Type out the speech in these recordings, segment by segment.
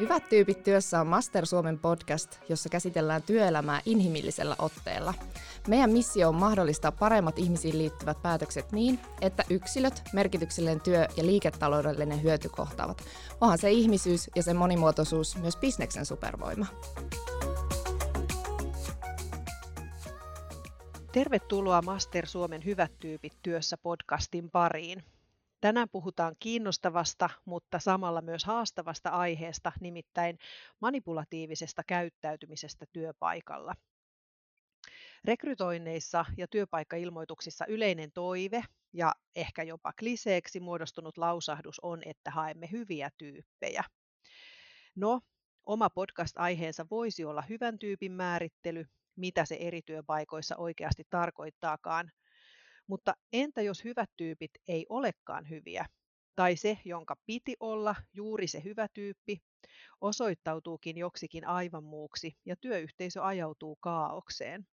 Hyvät tyypit työssä on Master Suomen podcast, jossa käsitellään työelämää inhimillisellä otteella. Meidän missio on mahdollistaa paremmat ihmisiin liittyvät päätökset niin, että yksilöt, merkityksellinen työ ja liiketaloudellinen hyöty kohtaavat. Onhan se ihmisyys ja sen monimuotoisuus myös bisneksen supervoima. Tervetuloa Master Suomen Hyvät tyypit työssä podcastin pariin. Tänään puhutaan kiinnostavasta, mutta samalla myös haastavasta aiheesta, nimittäin manipulatiivisesta käyttäytymisestä työpaikalla. Rekrytoinneissa ja työpaikkailmoituksissa yleinen toive ja ehkä jopa kliseeksi muodostunut lausahdus on, että haemme hyviä tyyppejä. No, oma podcast-aiheensa voisi olla hyvän tyypin määrittely, mitä se eri työpaikoissa oikeasti tarkoittaakaan, mutta entä jos hyvät tyypit ei olekaan hyviä? Tai se, jonka piti olla juuri se hyvä tyyppi, osoittautuukin joksikin aivan muuksi ja työyhteisö ajautuu kaaukseen.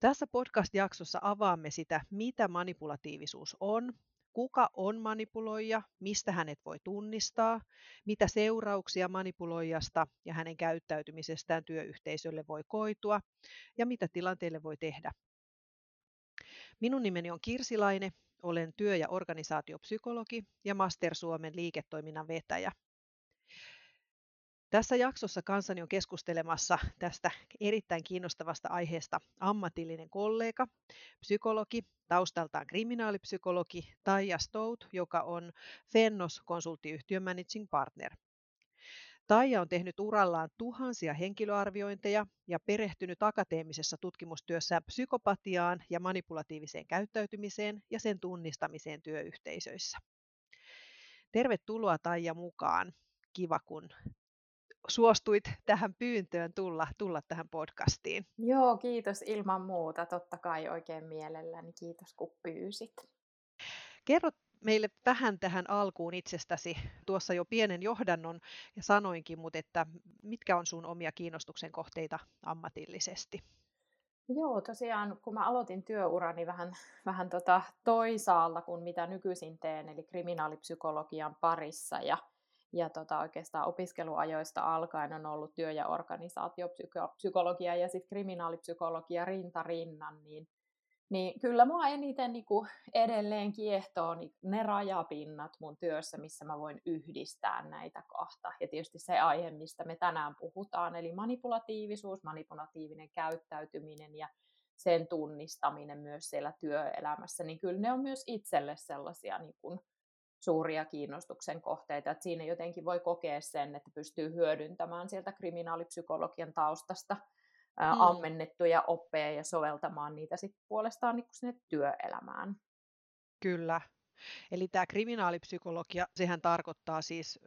Tässä podcast-jaksossa avaamme sitä, mitä manipulatiivisuus on, kuka on manipuloija, mistä hänet voi tunnistaa, mitä seurauksia manipuloijasta ja hänen käyttäytymisestään työyhteisölle voi koitua ja mitä tilanteelle voi tehdä. Minun nimeni on Kirsi Laine, olen työ- ja organisaatiopsykologi ja Master Suomen liiketoiminnan vetäjä. Tässä jaksossa kanssani on keskustelemassa tästä erittäin kiinnostavasta aiheesta ammatillinen kollega, psykologi, taustaltaan kriminaalipsykologi Taija Stout, joka on Fennos konsulttiyhtiön managing partner. Taija on tehnyt urallaan tuhansia henkilöarviointeja ja perehtynyt akateemisessa tutkimustyössä psykopatiaan ja manipulatiiviseen käyttäytymiseen ja sen tunnistamiseen työyhteisöissä. Tervetuloa Taija mukaan. Kiva, kun suostuit tähän pyyntöön tulla, tulla tähän podcastiin. Joo, kiitos ilman muuta. Totta kai oikein mielelläni. Kiitos, kun pyysit. Kerro meille vähän tähän alkuun itsestäsi. Tuossa jo pienen johdannon ja sanoinkin, mutta että mitkä on sun omia kiinnostuksen kohteita ammatillisesti? Joo, tosiaan kun mä aloitin työurani vähän, vähän tota toisaalla kuin mitä nykyisin teen, eli kriminaalipsykologian parissa ja, ja tota oikeastaan opiskeluajoista alkaen on ollut työ- ja organisaatiopsykologia ja sitten kriminaalipsykologia rinta rinnan, niin niin kyllä mua eniten niin kuin edelleen kiehtoo niin ne rajapinnat mun työssä, missä mä voin yhdistää näitä kahta. Ja tietysti se aihe, mistä me tänään puhutaan, eli manipulatiivisuus, manipulatiivinen käyttäytyminen ja sen tunnistaminen myös siellä työelämässä, niin kyllä ne on myös itselle sellaisia niin kuin suuria kiinnostuksen kohteita, että siinä jotenkin voi kokea sen, että pystyy hyödyntämään sieltä kriminaalipsykologian taustasta – mm. ammennettuja oppeja ja soveltamaan niitä sitten puolestaan niin sinne työelämään. Kyllä. Eli tämä kriminaalipsykologia, sehän tarkoittaa siis,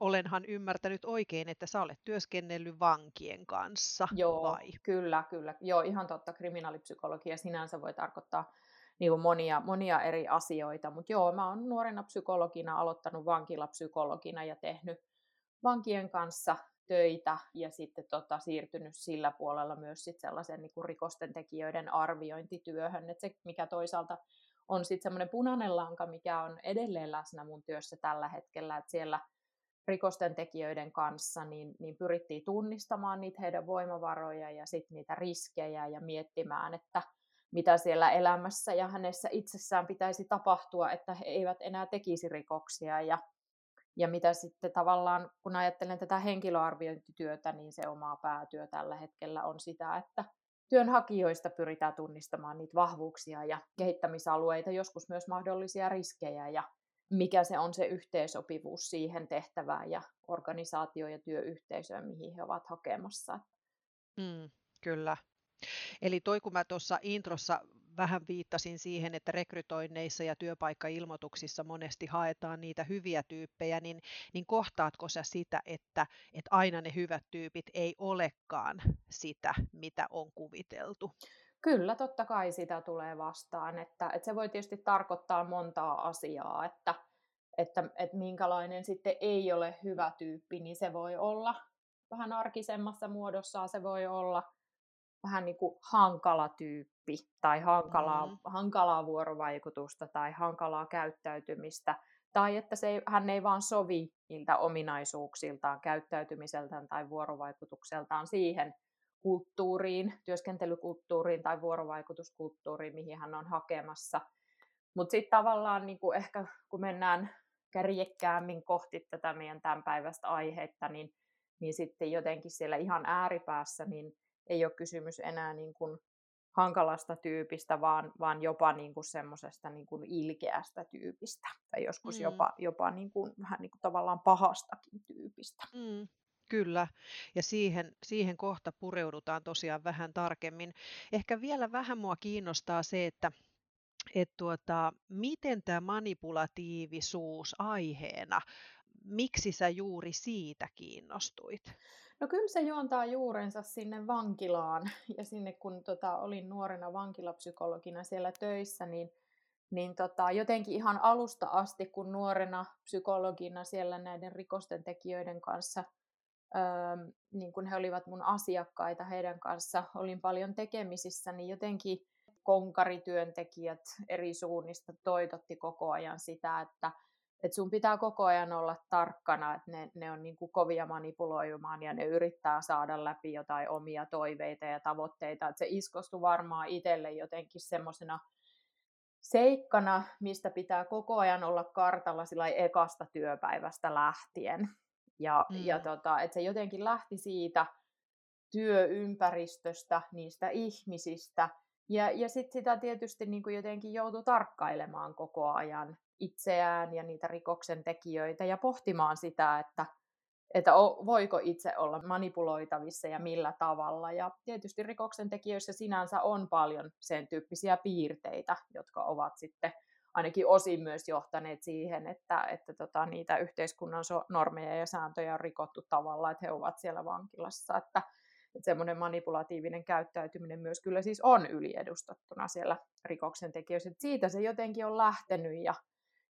olenhan ymmärtänyt oikein, että sä olet työskennellyt vankien kanssa, Joo, vai? kyllä, kyllä. Joo, ihan totta. Kriminaalipsykologia sinänsä voi tarkoittaa niin kuin monia, monia eri asioita, mutta joo, mä oon nuorena psykologina aloittanut vankilapsykologina ja tehnyt vankien kanssa töitä ja sitten tota, siirtynyt sillä puolella myös sit sellaisen niin rikosten tekijöiden arviointityöhön. Et se, mikä toisaalta on sitten semmoinen punainen lanka, mikä on edelleen läsnä mun työssä tällä hetkellä, että siellä rikosten tekijöiden kanssa niin, niin pyrittiin tunnistamaan niitä heidän voimavaroja ja sitten niitä riskejä ja miettimään, että mitä siellä elämässä ja hänessä itsessään pitäisi tapahtua, että he eivät enää tekisi rikoksia ja ja mitä sitten tavallaan, kun ajattelen tätä henkilöarviointityötä, niin se oma päätyö tällä hetkellä on sitä, että työnhakijoista pyritään tunnistamaan niitä vahvuuksia ja kehittämisalueita, joskus myös mahdollisia riskejä ja mikä se on se yhteensopivuus siihen tehtävään ja organisaatio- ja työyhteisöön, mihin he ovat hakemassa. Mm, kyllä. Eli toi kun mä tuossa introssa vähän viittasin siihen, että rekrytoinneissa ja työpaikkailmoituksissa monesti haetaan niitä hyviä tyyppejä, niin, niin kohtaatko sä sitä, että, että aina ne hyvät tyypit ei olekaan sitä, mitä on kuviteltu? Kyllä, totta kai sitä tulee vastaan. Että, että se voi tietysti tarkoittaa montaa asiaa, että, että, että minkälainen sitten ei ole hyvä tyyppi, niin se voi olla vähän arkisemmassa muodossaan, se voi olla vähän niin kuin hankala tyyppi tai hankalaa, mm. hankalaa vuorovaikutusta tai hankalaa käyttäytymistä tai että se ei, hän ei vaan sovi niiltä ominaisuuksiltaan, käyttäytymiseltään tai vuorovaikutukseltaan siihen kulttuuriin, työskentelykulttuuriin tai vuorovaikutuskulttuuriin, mihin hän on hakemassa. Mutta sitten tavallaan niin kuin ehkä kun mennään kärjekkäämmin kohti tätä meidän tämän päivästä aihetta, niin, niin sitten jotenkin siellä ihan ääripäässä niin ei ole kysymys enää niin kuin hankalasta tyypistä, vaan, vaan jopa niin kuin semmoisesta niin kuin ilkeästä tyypistä tai joskus mm. jopa, jopa niin kuin, vähän niin kuin tavallaan pahastakin tyypistä. Mm. Kyllä, ja siihen, siihen kohta pureudutaan tosiaan vähän tarkemmin. Ehkä vielä vähän mua kiinnostaa se, että et tuota, miten tämä manipulatiivisuus aiheena, miksi sä juuri siitä kiinnostuit? No kyllä se juontaa juurensa sinne vankilaan. Ja sinne kun tota, olin nuorena vankilapsykologina siellä töissä, niin, niin tota, jotenkin ihan alusta asti, kun nuorena psykologina siellä näiden rikosten tekijöiden kanssa, öö, niin kun he olivat mun asiakkaita heidän kanssa, olin paljon tekemisissä, niin jotenkin konkarityöntekijät eri suunnista toitotti koko ajan sitä, että et sun pitää koko ajan olla tarkkana, että ne, ne on niin kuin kovia manipuloimaan ja ne yrittää saada läpi jotain omia toiveita ja tavoitteita. Et se iskostui varmaan itselle jotenkin semmoisena seikkana, mistä pitää koko ajan olla kartalla sillä ekasta työpäivästä lähtien. Ja, mm. ja tota, että se jotenkin lähti siitä työympäristöstä, niistä ihmisistä, ja, ja sitten sitä tietysti niin kuin jotenkin joutui tarkkailemaan koko ajan itseään ja niitä rikoksen tekijöitä ja pohtimaan sitä, että, että voiko itse olla manipuloitavissa ja millä tavalla. Ja tietysti rikoksen tekijöissä sinänsä on paljon sen tyyppisiä piirteitä, jotka ovat sitten ainakin osin myös johtaneet siihen, että, että tota, niitä yhteiskunnan normeja ja sääntöjä on rikottu tavalla, että he ovat siellä vankilassa. Että, että semmoinen manipulatiivinen käyttäytyminen myös kyllä siis on yliedustettuna siellä rikoksen tekijöissä. Siitä se jotenkin on lähtenyt ja,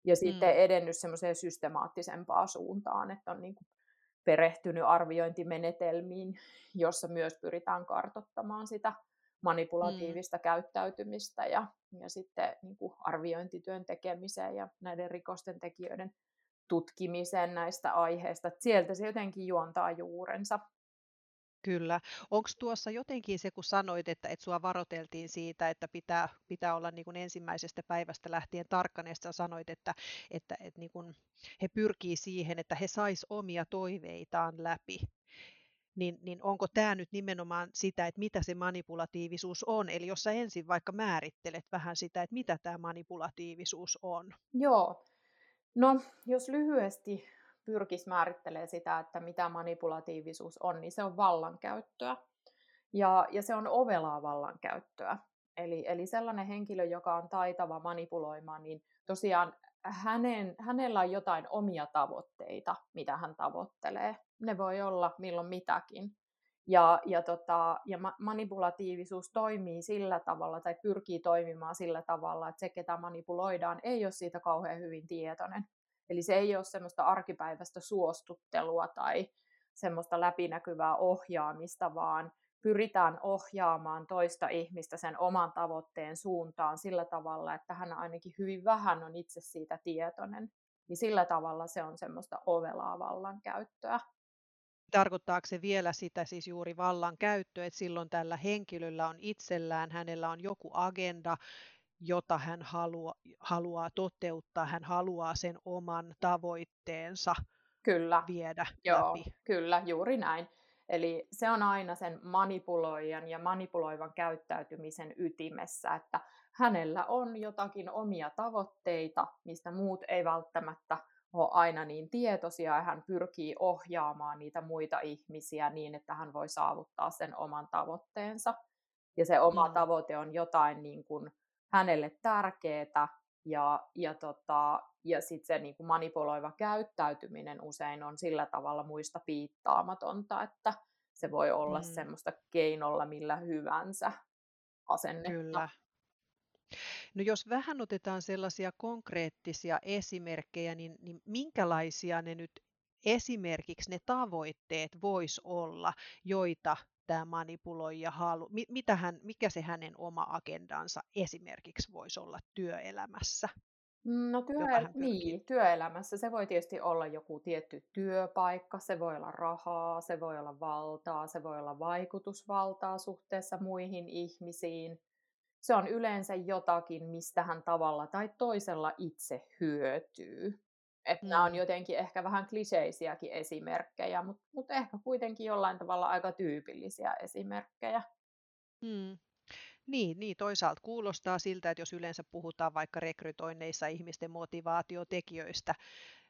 ja sitten mm. edennyt semmoiseen systemaattisempaan suuntaan, että on niin kuin perehtynyt arviointimenetelmiin, jossa myös pyritään kartottamaan sitä manipulatiivista mm. käyttäytymistä ja, ja sitten niin kuin arviointityön tekemiseen ja näiden rikosten tekijöiden tutkimiseen näistä aiheista. Sieltä se jotenkin juontaa juurensa. Kyllä. Onko tuossa jotenkin se, kun sanoit, että, että sua varoteltiin siitä, että pitää, pitää olla niin kuin ensimmäisestä päivästä lähtien tarkkana, ja sanoit, että, että, että niin kuin he pyrkii siihen, että he sais omia toiveitaan läpi. Niin, niin onko tämä nyt nimenomaan sitä, että mitä se manipulatiivisuus on? Eli jos sä ensin vaikka määrittelet vähän sitä, että mitä tämä manipulatiivisuus on. Joo. No, jos lyhyesti pyrkisi määrittelemään sitä, että mitä manipulatiivisuus on, niin se on vallankäyttöä. Ja, ja se on ovelaa vallankäyttöä. Eli, eli sellainen henkilö, joka on taitava manipuloimaan, niin tosiaan hänen, hänellä on jotain omia tavoitteita, mitä hän tavoittelee. Ne voi olla milloin mitäkin. Ja, ja, tota, ja manipulatiivisuus toimii sillä tavalla tai pyrkii toimimaan sillä tavalla, että se, ketä manipuloidaan, ei ole siitä kauhean hyvin tietoinen. Eli se ei ole semmoista arkipäiväistä suostuttelua tai semmoista läpinäkyvää ohjaamista, vaan pyritään ohjaamaan toista ihmistä sen oman tavoitteen suuntaan sillä tavalla, että hän ainakin hyvin vähän on itse siitä tietoinen. Niin sillä tavalla se on semmoista ovelaa vallankäyttöä. Tarkoittaako se vielä sitä siis juuri vallan käyttöä, että silloin tällä henkilöllä on itsellään, hänellä on joku agenda, jota hän haluaa, haluaa toteuttaa, hän haluaa sen oman tavoitteensa kyllä. viedä Joo, läpi. Kyllä, juuri näin. Eli se on aina sen manipuloijan ja manipuloivan käyttäytymisen ytimessä, että hänellä on jotakin omia tavoitteita, mistä muut ei välttämättä ole aina niin tietoisia, ja hän pyrkii ohjaamaan niitä muita ihmisiä niin, että hän voi saavuttaa sen oman tavoitteensa. Ja se oma mm. tavoite on jotain niin kuin hänelle tärkeää ja, ja, tota, ja sitten se niin kuin manipuloiva käyttäytyminen usein on sillä tavalla muista piittaamatonta, että se voi olla mm. semmoista keinolla millä hyvänsä asennetta. Kyllä. No jos vähän otetaan sellaisia konkreettisia esimerkkejä, niin, niin minkälaisia ne nyt esimerkiksi ne tavoitteet vois olla, joita tämä manipuloija halu, mitä hän, mikä se hänen oma agendansa esimerkiksi voisi olla työelämässä? No työ, niin, työelämässä se voi tietysti olla joku tietty työpaikka, se voi olla rahaa, se voi olla valtaa, se voi olla vaikutusvaltaa suhteessa muihin ihmisiin. Se on yleensä jotakin, mistä hän tavalla tai toisella itse hyötyy. Että mm. nämä on jotenkin ehkä vähän kliseisiäkin esimerkkejä, mutta mut ehkä kuitenkin jollain tavalla aika tyypillisiä esimerkkejä. Mm. Niin, niin, toisaalta kuulostaa siltä, että jos yleensä puhutaan vaikka rekrytoinneissa ihmisten motivaatiotekijöistä,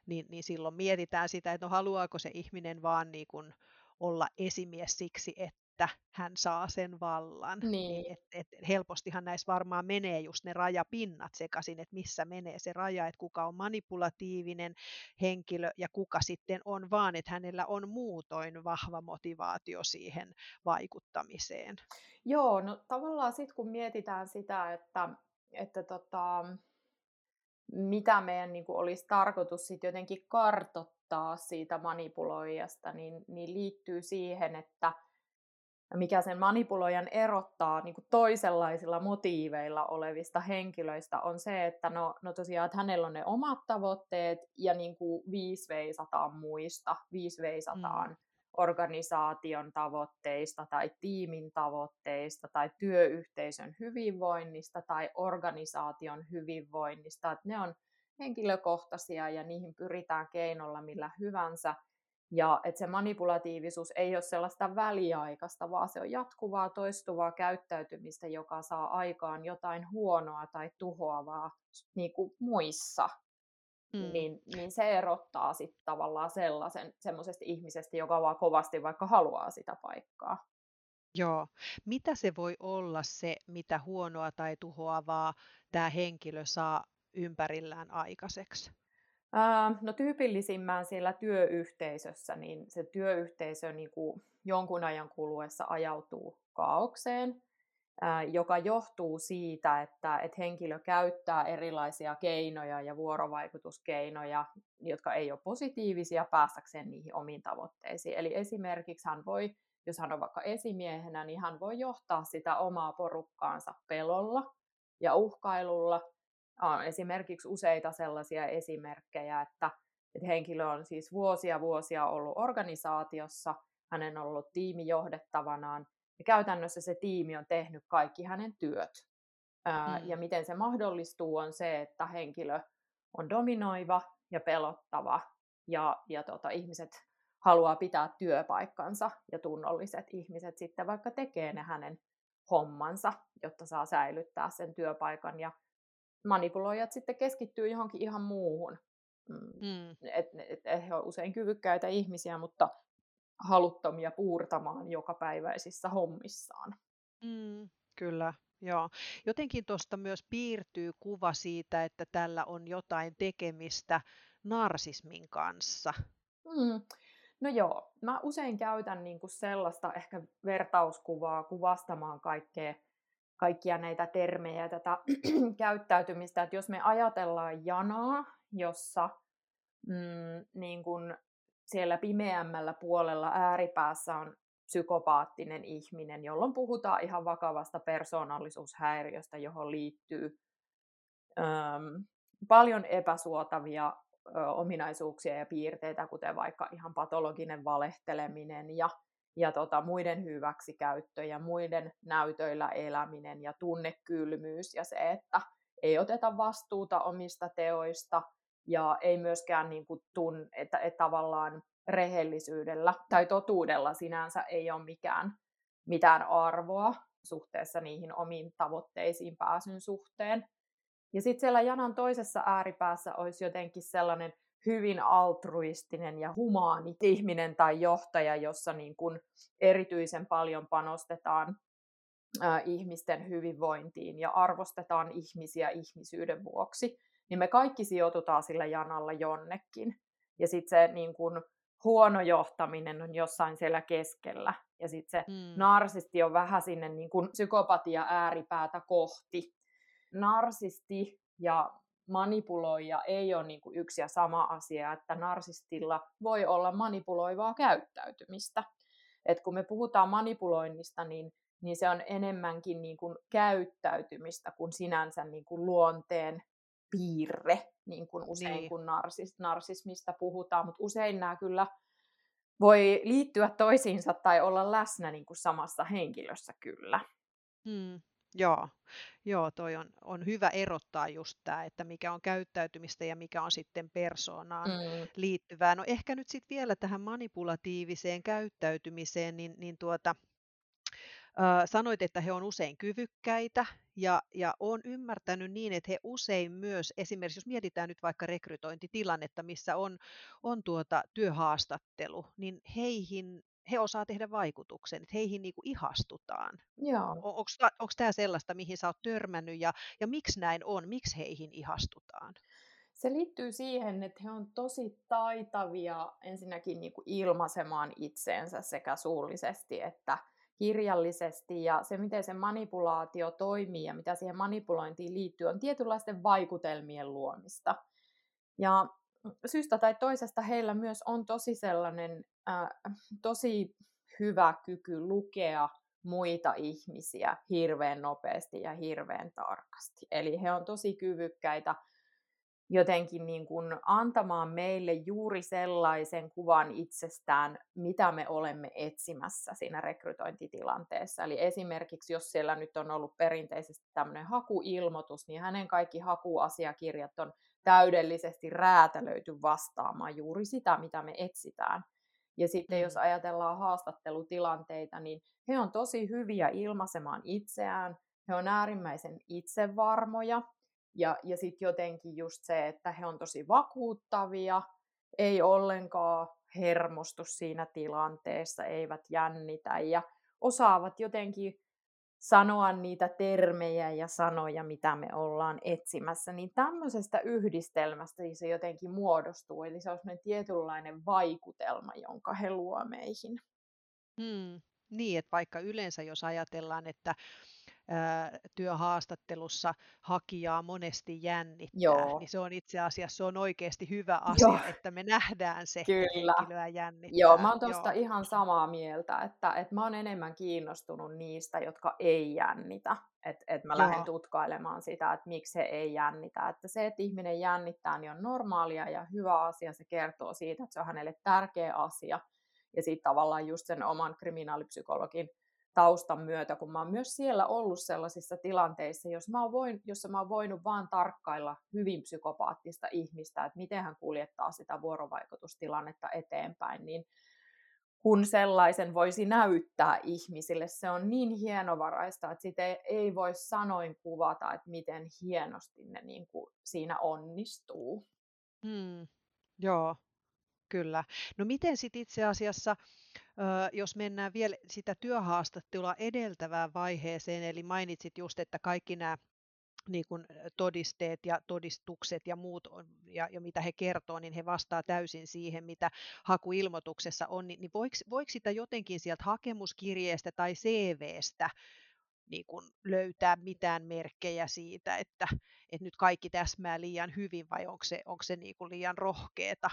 niin, niin silloin mietitään sitä, että no haluaako se ihminen vaan niin kuin olla esimies siksi, että että hän saa sen vallan. Niin. Et, et helpostihan näissä varmaan menee just ne rajapinnat sekaisin, että missä menee se raja, että kuka on manipulatiivinen henkilö ja kuka sitten on vaan, että hänellä on muutoin vahva motivaatio siihen vaikuttamiseen. Joo, no tavallaan sitten kun mietitään sitä, että, että tota, mitä meidän niin kuin olisi tarkoitus sitten jotenkin kartottaa siitä manipuloijasta, niin, niin liittyy siihen, että mikä sen manipuloijan erottaa niin kuin toisenlaisilla motiiveilla olevista henkilöistä, on se, että no, no tosiaan, että hänellä on ne omat tavoitteet ja niin kuin viisi veisataan muista, viisi veisataan mm. organisaation tavoitteista tai tiimin tavoitteista tai työyhteisön hyvinvoinnista tai organisaation hyvinvoinnista. Että ne on henkilökohtaisia ja niihin pyritään keinolla millä hyvänsä – ja että se manipulatiivisuus ei ole sellaista väliaikaista, vaan se on jatkuvaa, toistuvaa käyttäytymistä, joka saa aikaan jotain huonoa tai tuhoavaa niin kuin muissa. Mm. Niin, niin se erottaa sitten tavallaan sellaisen semmoisesta ihmisestä, joka vaan kovasti vaikka haluaa sitä paikkaa. Joo. Mitä se voi olla se, mitä huonoa tai tuhoavaa tämä henkilö saa ympärillään aikaiseksi? No tyypillisimmään siellä työyhteisössä, niin se työyhteisö niin kuin jonkun ajan kuluessa ajautuu kaaukseen, joka johtuu siitä, että, että henkilö käyttää erilaisia keinoja ja vuorovaikutuskeinoja, jotka ei ole positiivisia päästäkseen niihin omiin tavoitteisiin. Eli esimerkiksi hän voi, jos hän on vaikka esimiehenä, niin hän voi johtaa sitä omaa porukkaansa pelolla ja uhkailulla on esimerkiksi useita sellaisia esimerkkejä, että, että henkilö on siis vuosia vuosia ollut organisaatiossa, hänen on ollut tiimi johdettavanaan, ja käytännössä se tiimi on tehnyt kaikki hänen työt. Mm. Ja miten se mahdollistuu on se, että henkilö on dominoiva ja pelottava, ja, ja tota, ihmiset haluaa pitää työpaikkansa, ja tunnolliset ihmiset sitten vaikka tekee ne hänen hommansa, jotta saa säilyttää sen työpaikan ja manipuloijat sitten keskittyy johonkin ihan muuhun. Mm. mm. Et, et, et he ovat usein kyvykkäitä ihmisiä, mutta haluttomia puurtamaan jokapäiväisissä hommissaan. Mm, kyllä, joo. Jotenkin tuosta myös piirtyy kuva siitä, että tällä on jotain tekemistä narsismin kanssa. Mm. No joo, mä usein käytän niinku sellaista ehkä vertauskuvaa kuvastamaan kaikkea kaikkia näitä termejä tätä käyttäytymistä, että jos me ajatellaan janaa, jossa mm, niin kun siellä pimeämmällä puolella ääripäässä on psykopaattinen ihminen, jolloin puhutaan ihan vakavasta persoonallisuushäiriöstä, johon liittyy äm, paljon epäsuotavia ö, ominaisuuksia ja piirteitä, kuten vaikka ihan patologinen valehteleminen ja ja tota, muiden hyväksikäyttö ja muiden näytöillä eläminen ja tunnekylmyys ja se, että ei oteta vastuuta omista teoista ja ei myöskään niin kuin tun, että, että tavallaan rehellisyydellä tai totuudella sinänsä ei ole mikään, mitään arvoa suhteessa niihin omiin tavoitteisiin pääsyn suhteen. Ja sitten siellä janan toisessa ääripäässä olisi jotenkin sellainen hyvin altruistinen ja humaani ihminen tai johtaja, jossa niin kuin erityisen paljon panostetaan ihmisten hyvinvointiin ja arvostetaan ihmisiä ihmisyyden vuoksi, niin me kaikki sijoitutaan sillä janalla jonnekin. Ja sitten se niin kuin, huono johtaminen on jossain siellä keskellä. Ja sitten se mm. narsisti on vähän sinne niin kuin psykopatia ääripäätä kohti. Narsisti ja manipuloija ei ole niin kuin yksi ja sama asia, että narsistilla voi olla manipuloivaa käyttäytymistä. Et kun me puhutaan manipuloinnista, niin, niin se on enemmänkin niin kuin käyttäytymistä kuin sinänsä niin kuin luonteen piirre, niin kuin usein Niin. kun narsis, narsismista puhutaan, mutta usein nämä kyllä voi liittyä toisiinsa tai olla läsnä niin kuin samassa henkilössä kyllä. Mm, joo, joo, toi on, on hyvä erottaa just tämä, että mikä on käyttäytymistä ja mikä on sitten persoonaan Mm. liittyvää. No ehkä nyt sitten vielä tähän manipulatiiviseen käyttäytymiseen, niin, niin tuota, ö, sanoit, että he on usein kyvykkäitä ja, ja olen ymmärtänyt niin, että he usein myös, esimerkiksi jos mietitään nyt vaikka rekrytointitilannetta, missä on, on tuota työhaastattelu, niin heihin, he osaa tehdä vaikutuksen, että heihin niinku ihastutaan. Joo. Onko tämä sellaista, mihin sä oot törmännyt ja, ja miksi näin on, miksi heihin ihastutaan? Se liittyy siihen, että he on tosi taitavia ensinnäkin niin kuin ilmaisemaan itseensä sekä suullisesti että kirjallisesti. Ja se, miten se manipulaatio toimii ja mitä siihen manipulointiin liittyy, on tietynlaisten vaikutelmien luomista. Ja syystä tai toisesta heillä myös on tosi sellainen äh, tosi hyvä kyky lukea muita ihmisiä hirveän nopeasti ja hirveän tarkasti. Eli he on tosi kyvykkäitä jotenkin niin kuin antamaan meille juuri sellaisen kuvan itsestään, mitä me olemme etsimässä siinä rekrytointitilanteessa. Eli esimerkiksi, jos siellä nyt on ollut perinteisesti tämmöinen hakuilmoitus, niin hänen kaikki hakuasiakirjat on täydellisesti räätälöity vastaamaan juuri sitä, mitä me etsitään. Ja sitten jos ajatellaan haastattelutilanteita, niin he on tosi hyviä ilmaisemaan itseään, he on äärimmäisen itsevarmoja, ja, ja sitten jotenkin just se, että he on tosi vakuuttavia, ei ollenkaan hermostu siinä tilanteessa, eivät jännitä ja osaavat jotenkin sanoa niitä termejä ja sanoja, mitä me ollaan etsimässä, niin tämmöisestä yhdistelmästä se jotenkin muodostuu. Eli se on sellainen tietynlainen vaikutelma, jonka he luo meihin. Hmm. Niin, että vaikka yleensä jos ajatellaan, että työhaastattelussa hakijaa monesti jännittää, Joo. niin se on itse asiassa se on oikeasti hyvä asia, Joo. että me nähdään se, Kyllä. henkilöä jännittää. Joo, mä oon tuosta ihan samaa mieltä, että, että mä oon enemmän kiinnostunut niistä, jotka ei jännitä. Että et mä lähden Joo. tutkailemaan sitä, että miksi he ei jännitä. Että se, että ihminen jännittää, niin on normaalia ja hyvä asia. Se kertoo siitä, että se on hänelle tärkeä asia. Ja sitten tavallaan just sen oman kriminaalipsykologin taustan myötä, kun mä oon myös siellä ollut sellaisissa tilanteissa, jos mä oon voin, jossa mä oon voinut vaan tarkkailla hyvin psykopaattista ihmistä, että miten hän kuljettaa sitä vuorovaikutustilannetta eteenpäin, niin kun sellaisen voisi näyttää ihmisille, se on niin hienovaraista, että sitä ei, voi sanoin kuvata, että miten hienosti ne niin kuin siinä onnistuu. Hmm. Joo, kyllä. No miten sitten itse asiassa jos mennään vielä sitä työhaastattelua edeltävään vaiheeseen, eli mainitsit just, että kaikki nämä niin kuin todisteet ja todistukset ja muut, ja, ja mitä he kertoo, niin he vastaa täysin siihen, mitä hakuilmoituksessa on, niin, niin voiko, voiko sitä jotenkin sieltä hakemuskirjeestä tai CVstä niin kuin löytää mitään merkkejä siitä, että, että nyt kaikki täsmää liian hyvin vai onko se, onko se niin kuin liian rohkeeta?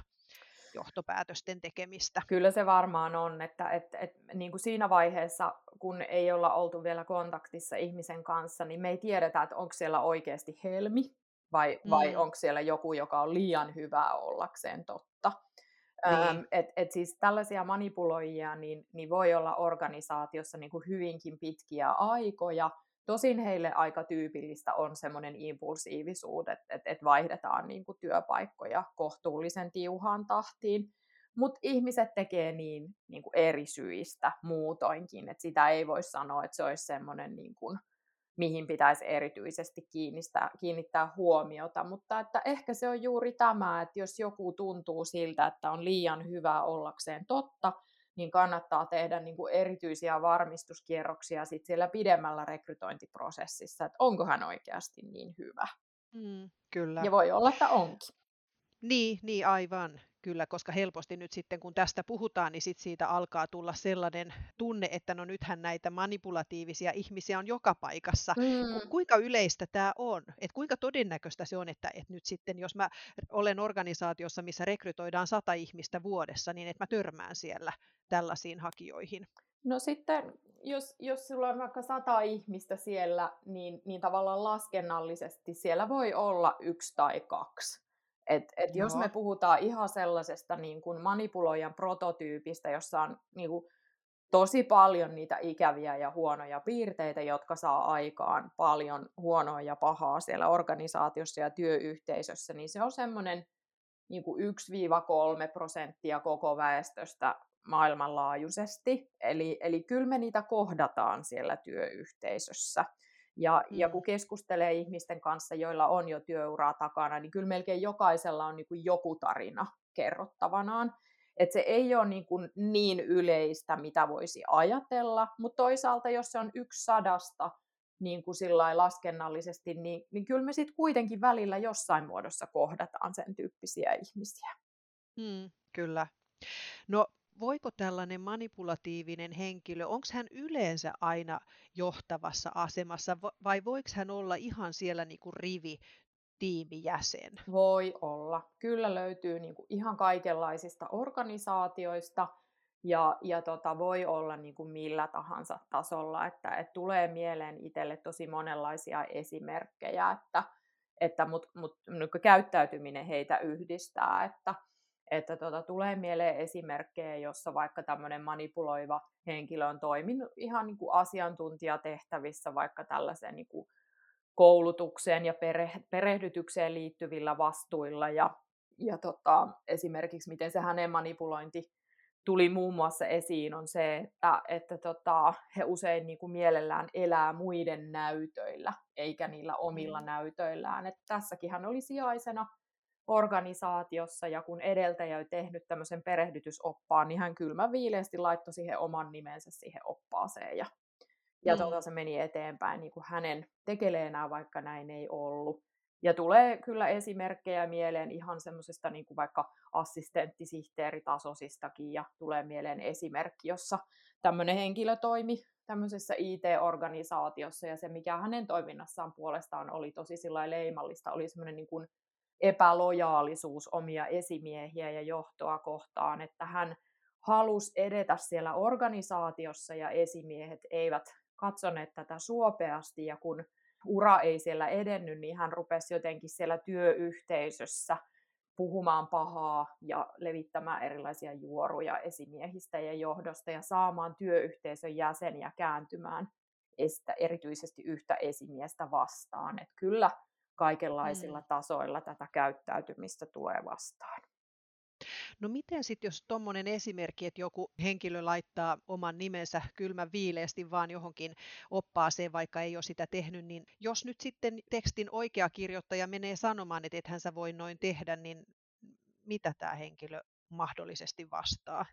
Johtopäätösten tekemistä. Kyllä se varmaan on, että et, et, niin kuin siinä vaiheessa, kun ei olla oltu vielä kontaktissa ihmisen kanssa, niin me ei tiedetä, että onko siellä oikeasti helmi vai, mm. vai onko siellä joku, joka on liian hyvä ollakseen totta. Niin. Ähm, et, et siis tällaisia manipuloijia niin, niin voi olla organisaatiossa niin kuin hyvinkin pitkiä aikoja, Tosin heille aika tyypillistä on semmoinen impulsiivisuus, että, että, että vaihdetaan niin kuin työpaikkoja kohtuullisen tiuhaan tahtiin. Mutta ihmiset tekee niin, niin kuin eri syistä muutoinkin, että sitä ei voi sanoa, että se olisi semmoinen, niin kuin, mihin pitäisi erityisesti kiinnittää, kiinnittää huomiota. Mutta että ehkä se on juuri tämä, että jos joku tuntuu siltä, että on liian hyvä ollakseen totta, niin kannattaa tehdä niin kuin erityisiä varmistuskierroksia sit siellä pidemmällä rekrytointiprosessissa, että onko hän oikeasti niin hyvä. Mm, kyllä. Ja voi olla, että onkin. Niin, niin aivan. Kyllä, koska helposti nyt sitten kun tästä puhutaan, niin sit siitä alkaa tulla sellainen tunne, että no nythän näitä manipulatiivisia ihmisiä on joka paikassa. Mm. Kuinka yleistä tämä on? Et kuinka todennäköistä se on, että, että nyt sitten jos mä olen organisaatiossa, missä rekrytoidaan sata ihmistä vuodessa, niin että mä törmään siellä tällaisiin hakijoihin? No sitten, jos, jos sulla on vaikka sata ihmistä siellä, niin, niin tavallaan laskennallisesti siellä voi olla yksi tai kaksi. Et, et jos me puhutaan ihan sellaisesta niin kuin manipuloijan prototyypistä, jossa on niin kuin, tosi paljon niitä ikäviä ja huonoja piirteitä, jotka saa aikaan paljon huonoa ja pahaa siellä organisaatiossa ja työyhteisössä, niin se on semmoinen niin 1-3 prosenttia koko väestöstä maailmanlaajuisesti. Eli, eli kyllä me niitä kohdataan siellä työyhteisössä. Ja, mm. ja kun keskustelee ihmisten kanssa, joilla on jo työuraa takana, niin kyllä melkein jokaisella on niin kuin joku tarina kerrottavanaan. Et se ei ole niin, kuin niin yleistä, mitä voisi ajatella, mutta toisaalta jos se on yksi sadasta niin kuin laskennallisesti, niin, niin kyllä me sitten kuitenkin välillä jossain muodossa kohdataan sen tyyppisiä ihmisiä. Mm, kyllä. No voiko tällainen manipulatiivinen henkilö, onko hän yleensä aina johtavassa asemassa vai voiko hän olla ihan siellä niin kuin rivi tiimijäsen? Voi olla. Kyllä löytyy niin kuin ihan kaikenlaisista organisaatioista ja, ja tota, voi olla niin kuin millä tahansa tasolla, että, että tulee mieleen itselle tosi monenlaisia esimerkkejä, että, että mut, mut, niin käyttäytyminen heitä yhdistää, että, että tota, tulee mieleen esimerkkejä, jossa vaikka tämmöinen manipuloiva henkilö on toiminut ihan niin kuin asiantuntijatehtävissä vaikka tällaisen niin kuin koulutukseen ja perehdytykseen liittyvillä vastuilla ja, ja tota, esimerkiksi miten se hänen manipulointi tuli muun muassa esiin on se, että, että tota, he usein niin kuin mielellään elää muiden näytöillä eikä niillä omilla mm. näytöillään. Et tässäkin hän oli sijaisena organisaatiossa ja kun edeltäjä oli tehnyt tämmöisen perehdytysoppaan, niin hän kylmä viileästi laittoi siihen oman nimensä siihen oppaaseen ja, ja mm. tota, se meni eteenpäin niin kuin hänen tekeleenään, vaikka näin ei ollut. Ja tulee kyllä esimerkkejä mieleen ihan semmoisesta niin kuin vaikka assistenttisihteeritasosistakin ja tulee mieleen esimerkki, jossa tämmöinen henkilö toimi tämmöisessä IT-organisaatiossa ja se, mikä hänen toiminnassaan puolestaan oli tosi leimallista, oli semmoinen niin kuin epälojaalisuus omia esimiehiä ja johtoa kohtaan, että hän halusi edetä siellä organisaatiossa ja esimiehet eivät katsoneet tätä suopeasti ja kun ura ei siellä edennyt, niin hän rupesi jotenkin siellä työyhteisössä puhumaan pahaa ja levittämään erilaisia juoruja esimiehistä ja johdosta ja saamaan työyhteisön jäseniä kääntymään erityisesti yhtä esimiestä vastaan. Että kyllä kaikenlaisilla mm. tasoilla tätä käyttäytymistä tulee vastaan. No miten sitten, jos tuommoinen esimerkki, että joku henkilö laittaa oman nimensä kylmän viileästi vaan johonkin oppaaseen, vaikka ei ole sitä tehnyt, niin jos nyt sitten tekstin oikea kirjoittaja menee sanomaan, että ethän sä voi noin tehdä, niin mitä tämä henkilö mahdollisesti vastaa?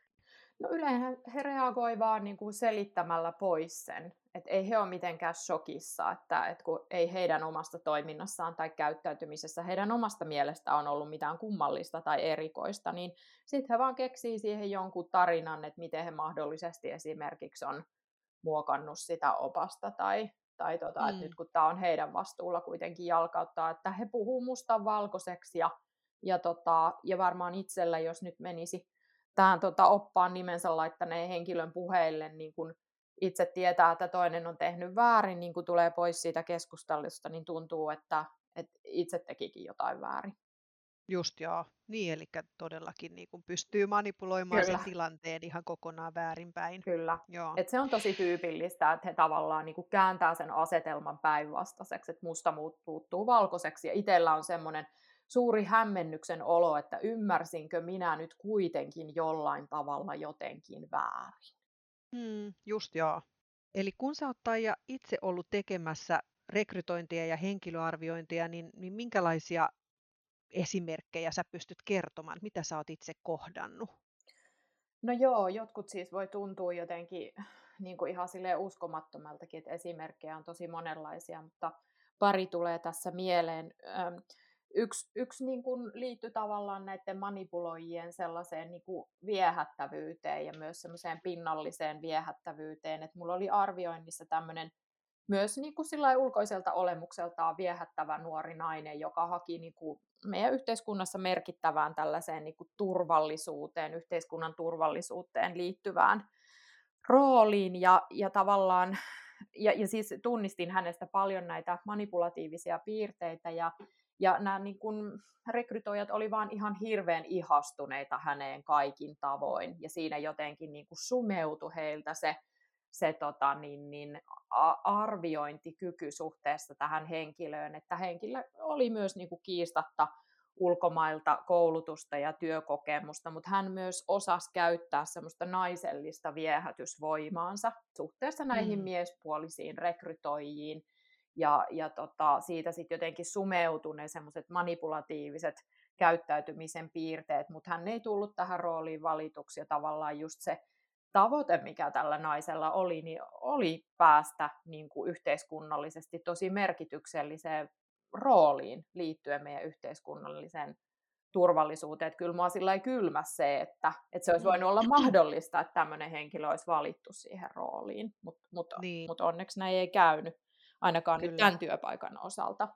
No yleensä he reagoi vaan niin kuin selittämällä pois sen, että ei he ole mitenkään shokissa, että, että kun ei heidän omasta toiminnassaan tai käyttäytymisessä heidän omasta mielestä on ollut mitään kummallista tai erikoista, niin sitten he vaan keksii siihen jonkun tarinan, että miten he mahdollisesti esimerkiksi on muokannut sitä opasta tai, tai tota, mm. että nyt kun tämä on heidän vastuulla kuitenkin jalkauttaa, että he puhuu mustan valkoiseksi ja, ja, tota, ja varmaan itsellä, jos nyt menisi tähän tota, oppaan nimensä laittaneen henkilön puheille, niin kun itse tietää, että toinen on tehnyt väärin, niin kun tulee pois siitä keskustelusta, niin tuntuu, että, että itse tekikin jotain väärin. Just joo, niin eli todellakin niin kun pystyy manipuloimaan Kyllä. sen tilanteen ihan kokonaan väärinpäin. Kyllä, joo. Et se on tosi tyypillistä, että he tavallaan niin kääntää sen asetelman päinvastaiseksi, että musta muuttuu valkoiseksi ja itsellä on semmoinen suuri hämmennyksen olo, että ymmärsinkö minä nyt kuitenkin jollain tavalla jotenkin väärin. Hmm, just joo. Eli kun sä oot Taija itse ollut tekemässä rekrytointia ja henkilöarviointia, niin, niin minkälaisia esimerkkejä sä pystyt kertomaan, mitä sä oot itse kohdannut? No joo, jotkut siis voi tuntua jotenkin niin kuin ihan sille uskomattomaltakin, että esimerkkejä on tosi monenlaisia, mutta pari tulee tässä mieleen yksi, yksi niin kuin liittyy tavallaan näiden manipuloijien sellaiseen niin kuin viehättävyyteen ja myös semmoiseen pinnalliseen viehättävyyteen, että mulla oli arvioinnissa tämmöinen myös niin kuin sillä ulkoiselta olemukseltaan viehättävä nuori nainen, joka haki niin kuin meidän yhteiskunnassa merkittävään tällaiseen niin kuin turvallisuuteen, yhteiskunnan turvallisuuteen liittyvään rooliin. Ja, ja tavallaan ja, ja siis tunnistin hänestä paljon näitä manipulatiivisia piirteitä ja, ja nämä niin kun, rekrytoijat oli vaan ihan hirveän ihastuneita häneen kaikin tavoin. Ja siinä jotenkin niin kuin sumeutui heiltä se, se tota, niin, niin, arviointikyky suhteessa tähän henkilöön, että henkilö oli myös niin kuin kiistatta ulkomailta koulutusta ja työkokemusta, mutta hän myös osasi käyttää semmoista naisellista viehätysvoimaansa suhteessa näihin mm. miespuolisiin rekrytoijiin, ja, ja tota, siitä sitten jotenkin sumeutui ne semmoiset manipulatiiviset käyttäytymisen piirteet, mutta hän ei tullut tähän rooliin valituksi, ja tavallaan just se tavoite, mikä tällä naisella oli, niin oli päästä niin kuin yhteiskunnallisesti tosi merkitykselliseen rooliin liittyen meidän yhteiskunnalliseen turvallisuuteen. Että kyllä mua sillä ei kylmä se, että, että se olisi voinut olla mahdollista, että tämmöinen henkilö olisi valittu siihen rooliin, mutta mut, niin. mut onneksi näin ei käynyt, ainakaan kyllä. nyt tämän työpaikan osalta.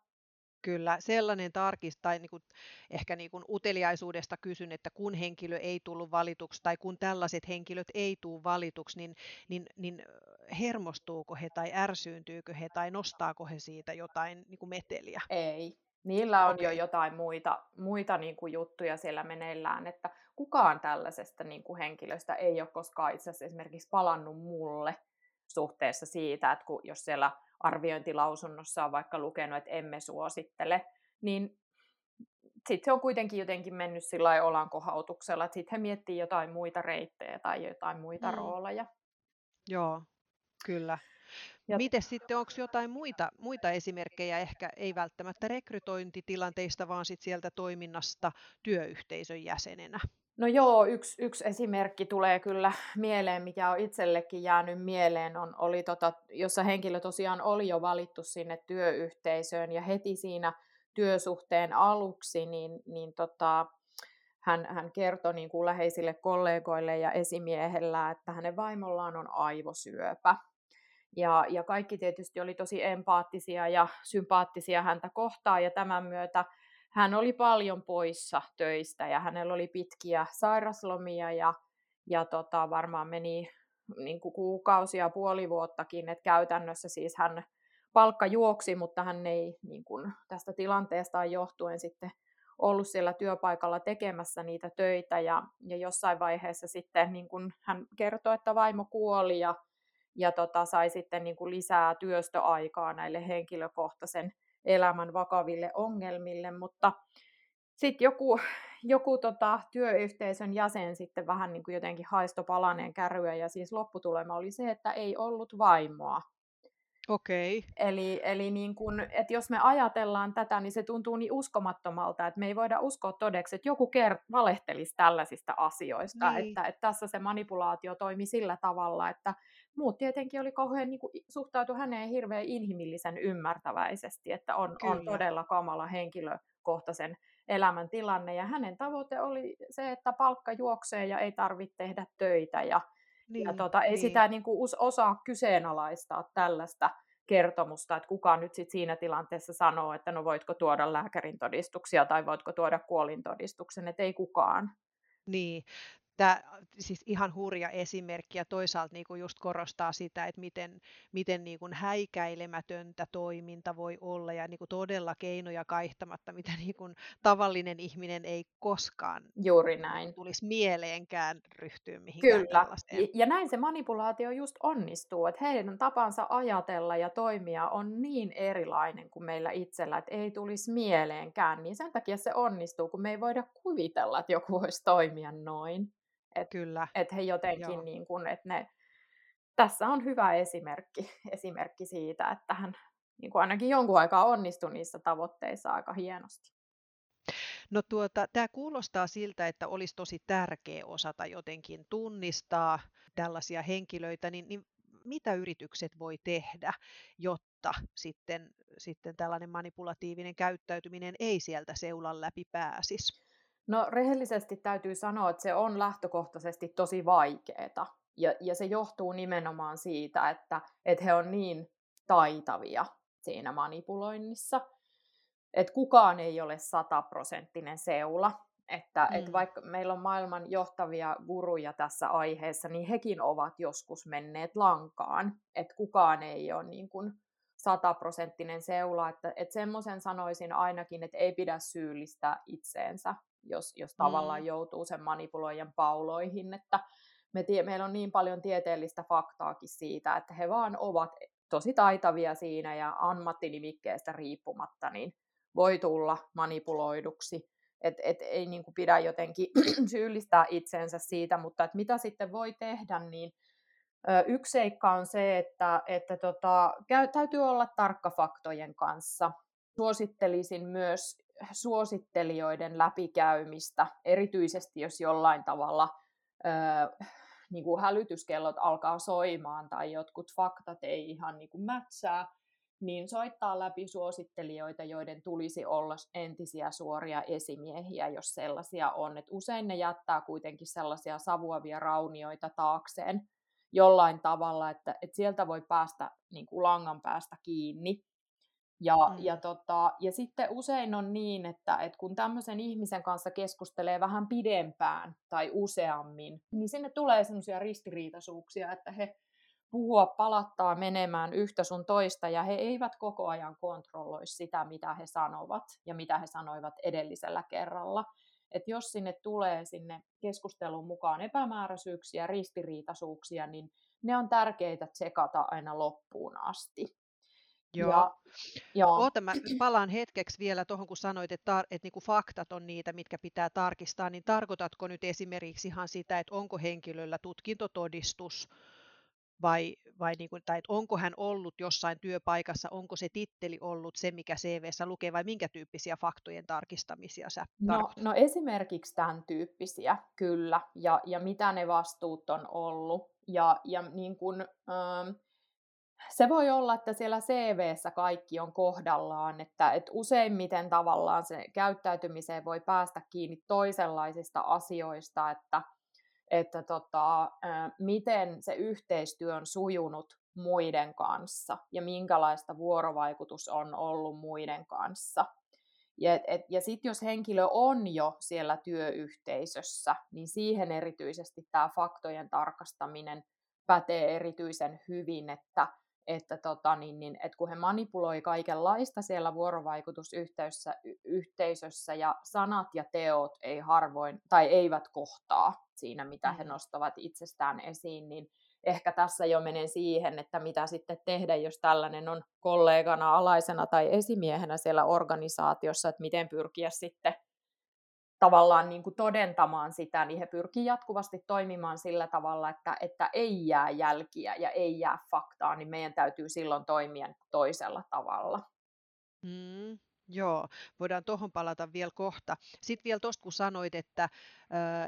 Kyllä, sellainen tarkist, tai niin kuin, ehkä niin kuin uteliaisuudesta kysyn, että kun henkilö ei tullut valituksi tai kun tällaiset henkilöt ei tule valituksi, niin, niin, niin hermostuuko he tai ärsyyntyykö he tai nostaako he siitä jotain niin kuin meteliä? Ei. Niillä on okay. jo jotain muita, muita niin kuin juttuja siellä meneillään, että kukaan tällaisesta niin kuin henkilöstä ei ole koskaan itse asiassa esimerkiksi palannut mulle suhteessa siitä, että kun, jos siellä arviointilausunnossa on vaikka lukenut, että emme suosittele, niin sitten se on kuitenkin jotenkin mennyt sillä olankohautuksella, että sitten he miettii jotain muita reittejä tai jotain muita mm. rooleja. Joo, kyllä. Ja... Miten sitten, onko jotain muita, muita esimerkkejä, ehkä ei välttämättä rekrytointitilanteista, vaan sit sieltä toiminnasta työyhteisön jäsenenä? No joo, yksi, yksi esimerkki tulee kyllä mieleen, mikä on itsellekin jäänyt mieleen, on, oli tota, jossa henkilö tosiaan oli jo valittu sinne työyhteisöön ja heti siinä työsuhteen aluksi, niin, niin tota, hän, hän kertoi niin kuin läheisille kollegoille ja esimiehellä, että hänen vaimollaan on aivosyöpä. Ja, ja kaikki tietysti oli tosi empaattisia ja sympaattisia häntä kohtaan, ja tämän myötä hän oli paljon poissa töistä ja hänellä oli pitkiä sairaslomia ja, ja tota, varmaan meni niin kuin kuukausia, puoli vuottakin, että käytännössä siis hän palkka juoksi, mutta hän ei niin kuin, tästä tilanteestaan johtuen sitten ollut siellä työpaikalla tekemässä niitä töitä ja, ja jossain vaiheessa sitten niin kuin hän kertoi, että vaimo kuoli ja, ja tota, sai sitten niin kuin lisää työstöaikaa näille henkilökohtaisen elämän vakaville ongelmille, mutta sitten joku, joku tota, työyhteisön jäsen sitten vähän niin kuin jotenkin haisto palaneen kärryä ja siis lopputulema oli se, että ei ollut vaimoa. Okei. Okay. Eli, eli niin kun, että jos me ajatellaan tätä, niin se tuntuu niin uskomattomalta, että me ei voida uskoa todeksi, että joku kert- valehtelisi tällaisista asioista. Niin. Että, että tässä se manipulaatio toimi sillä tavalla, että muut tietenkin oli kauhean niin kuin, suhtautu häneen hirveän inhimillisen ymmärtäväisesti, että on, on todella kamala henkilökohtaisen elämän tilanne. Ja hänen tavoite oli se, että palkka juoksee ja ei tarvitse tehdä töitä. Ja, niin, ja tota, ei niin. sitä niin kuin, osaa kyseenalaistaa tällaista kertomusta, että kuka nyt sit siinä tilanteessa sanoo, että no voitko tuoda lääkärin todistuksia tai voitko tuoda kuolintodistuksen, että ei kukaan. Niin, tämä siis ihan hurja esimerkki ja toisaalta niin kuin just korostaa sitä, että miten, miten niin kuin häikäilemätöntä toiminta voi olla ja niin kuin todella keinoja kaihtamatta, mitä niin kuin tavallinen ihminen ei koskaan Juuri näin. tulisi mieleenkään ryhtyä mihinkään Kyllä. Tällaiseen. Ja näin se manipulaatio just onnistuu, että heidän tapansa ajatella ja toimia on niin erilainen kuin meillä itsellä, että ei tulisi mieleenkään, niin sen takia se onnistuu, kun me ei voida kuvitella, että joku voisi toimia noin. Et, Kyllä. Että he jotenkin, niin kuin, että ne, tässä on hyvä esimerkki, esimerkki siitä, että hän niin kuin ainakin jonkun aikaa onnistui niissä tavoitteissa aika hienosti. No tuota, tämä kuulostaa siltä, että olisi tosi tärkeä osata jotenkin tunnistaa tällaisia henkilöitä, niin, niin mitä yritykset voi tehdä, jotta sitten, sitten tällainen manipulatiivinen käyttäytyminen ei sieltä seulan läpi pääsisi? No rehellisesti täytyy sanoa, että se on lähtökohtaisesti tosi vaikeaa. Ja, ja se johtuu nimenomaan siitä, että, että he on niin taitavia siinä manipuloinnissa. Että kukaan ei ole sataprosenttinen seula. Että, mm. että vaikka meillä on maailman johtavia guruja tässä aiheessa, niin hekin ovat joskus menneet lankaan. Että kukaan ei ole niin kuin sataprosenttinen seula. Että, että semmoisen sanoisin ainakin, että ei pidä syyllistää itseensä, jos, jos tavallaan mm. joutuu sen manipuloijan pauloihin. Että me tie, meillä on niin paljon tieteellistä faktaakin siitä, että he vaan ovat tosi taitavia siinä ja ammattinimikkeestä riippumatta, niin voi tulla manipuloiduksi. Et, et ei niin kuin pidä jotenkin syyllistää itsensä siitä, mutta et mitä sitten voi tehdä, niin yksi seikka on se, että, että tota, käy, täytyy olla tarkka faktojen kanssa. Suosittelisin myös suosittelijoiden läpikäymistä, erityisesti jos jollain tavalla ö, niin kuin hälytyskellot alkaa soimaan tai jotkut faktat ei ihan niin kuin mätsää, niin soittaa läpi suosittelijoita, joiden tulisi olla entisiä suoria esimiehiä, jos sellaisia on. Et usein ne jättää kuitenkin sellaisia savuavia raunioita taakseen jollain tavalla, että, että sieltä voi päästä niin kuin langan päästä kiinni. Ja, mm. ja, tota, ja sitten usein on niin, että, että kun tämmöisen ihmisen kanssa keskustelee vähän pidempään tai useammin, niin sinne tulee semmoisia ristiriitaisuuksia, että he puhua palattaa menemään yhtä sun toista ja he eivät koko ajan kontrolloi sitä, mitä he sanovat ja mitä he sanoivat edellisellä kerralla. Et jos sinne tulee sinne keskustelun mukaan epämääräisyyksiä, ristiriitaisuuksia, niin ne on tärkeitä tsekata aina loppuun asti. Joo. Ja, joo. Oota, mä palaan hetkeksi vielä tuohon, kun sanoit, että, tar- että niinku faktat on niitä, mitkä pitää tarkistaa, niin tarkoitatko nyt esimerkiksi ihan sitä, että onko henkilöllä tutkintotodistus, vai, vai niin kuin, tai että onko hän ollut jossain työpaikassa, onko se titteli ollut se, mikä CVssä lukee, vai minkä tyyppisiä faktojen tarkistamisia sä no, no esimerkiksi tämän tyyppisiä, kyllä, ja, ja mitä ne vastuut on ollut, ja, ja niin kuin, ähm, se voi olla, että siellä CVssä kaikki on kohdallaan, että, että useimmiten tavallaan se käyttäytymiseen voi päästä kiinni toisenlaisista asioista, että että tota, miten se yhteistyö on sujunut muiden kanssa ja minkälaista vuorovaikutus on ollut muiden kanssa. Ja, ja sitten jos henkilö on jo siellä työyhteisössä, niin siihen erityisesti tämä faktojen tarkastaminen pätee erityisen hyvin, että että, tota, niin, niin, että kun he manipuloi kaikenlaista siellä vuorovaikutusyhteisössä yhteisössä ja sanat ja teot ei harvoin tai eivät kohtaa siinä, mitä he mm. nostavat itsestään esiin, niin ehkä tässä jo menen siihen, että mitä sitten tehdä, jos tällainen on kollegana, alaisena tai esimiehenä siellä organisaatiossa, että miten pyrkiä sitten tavallaan niin kuin todentamaan sitä, niin he pyrkii jatkuvasti toimimaan sillä tavalla, että, että ei jää jälkiä ja ei jää faktaa, niin meidän täytyy silloin toimia toisella tavalla. Mm, Joo, voidaan tuohon palata vielä kohta. Sitten vielä tuosta, kun sanoit, että,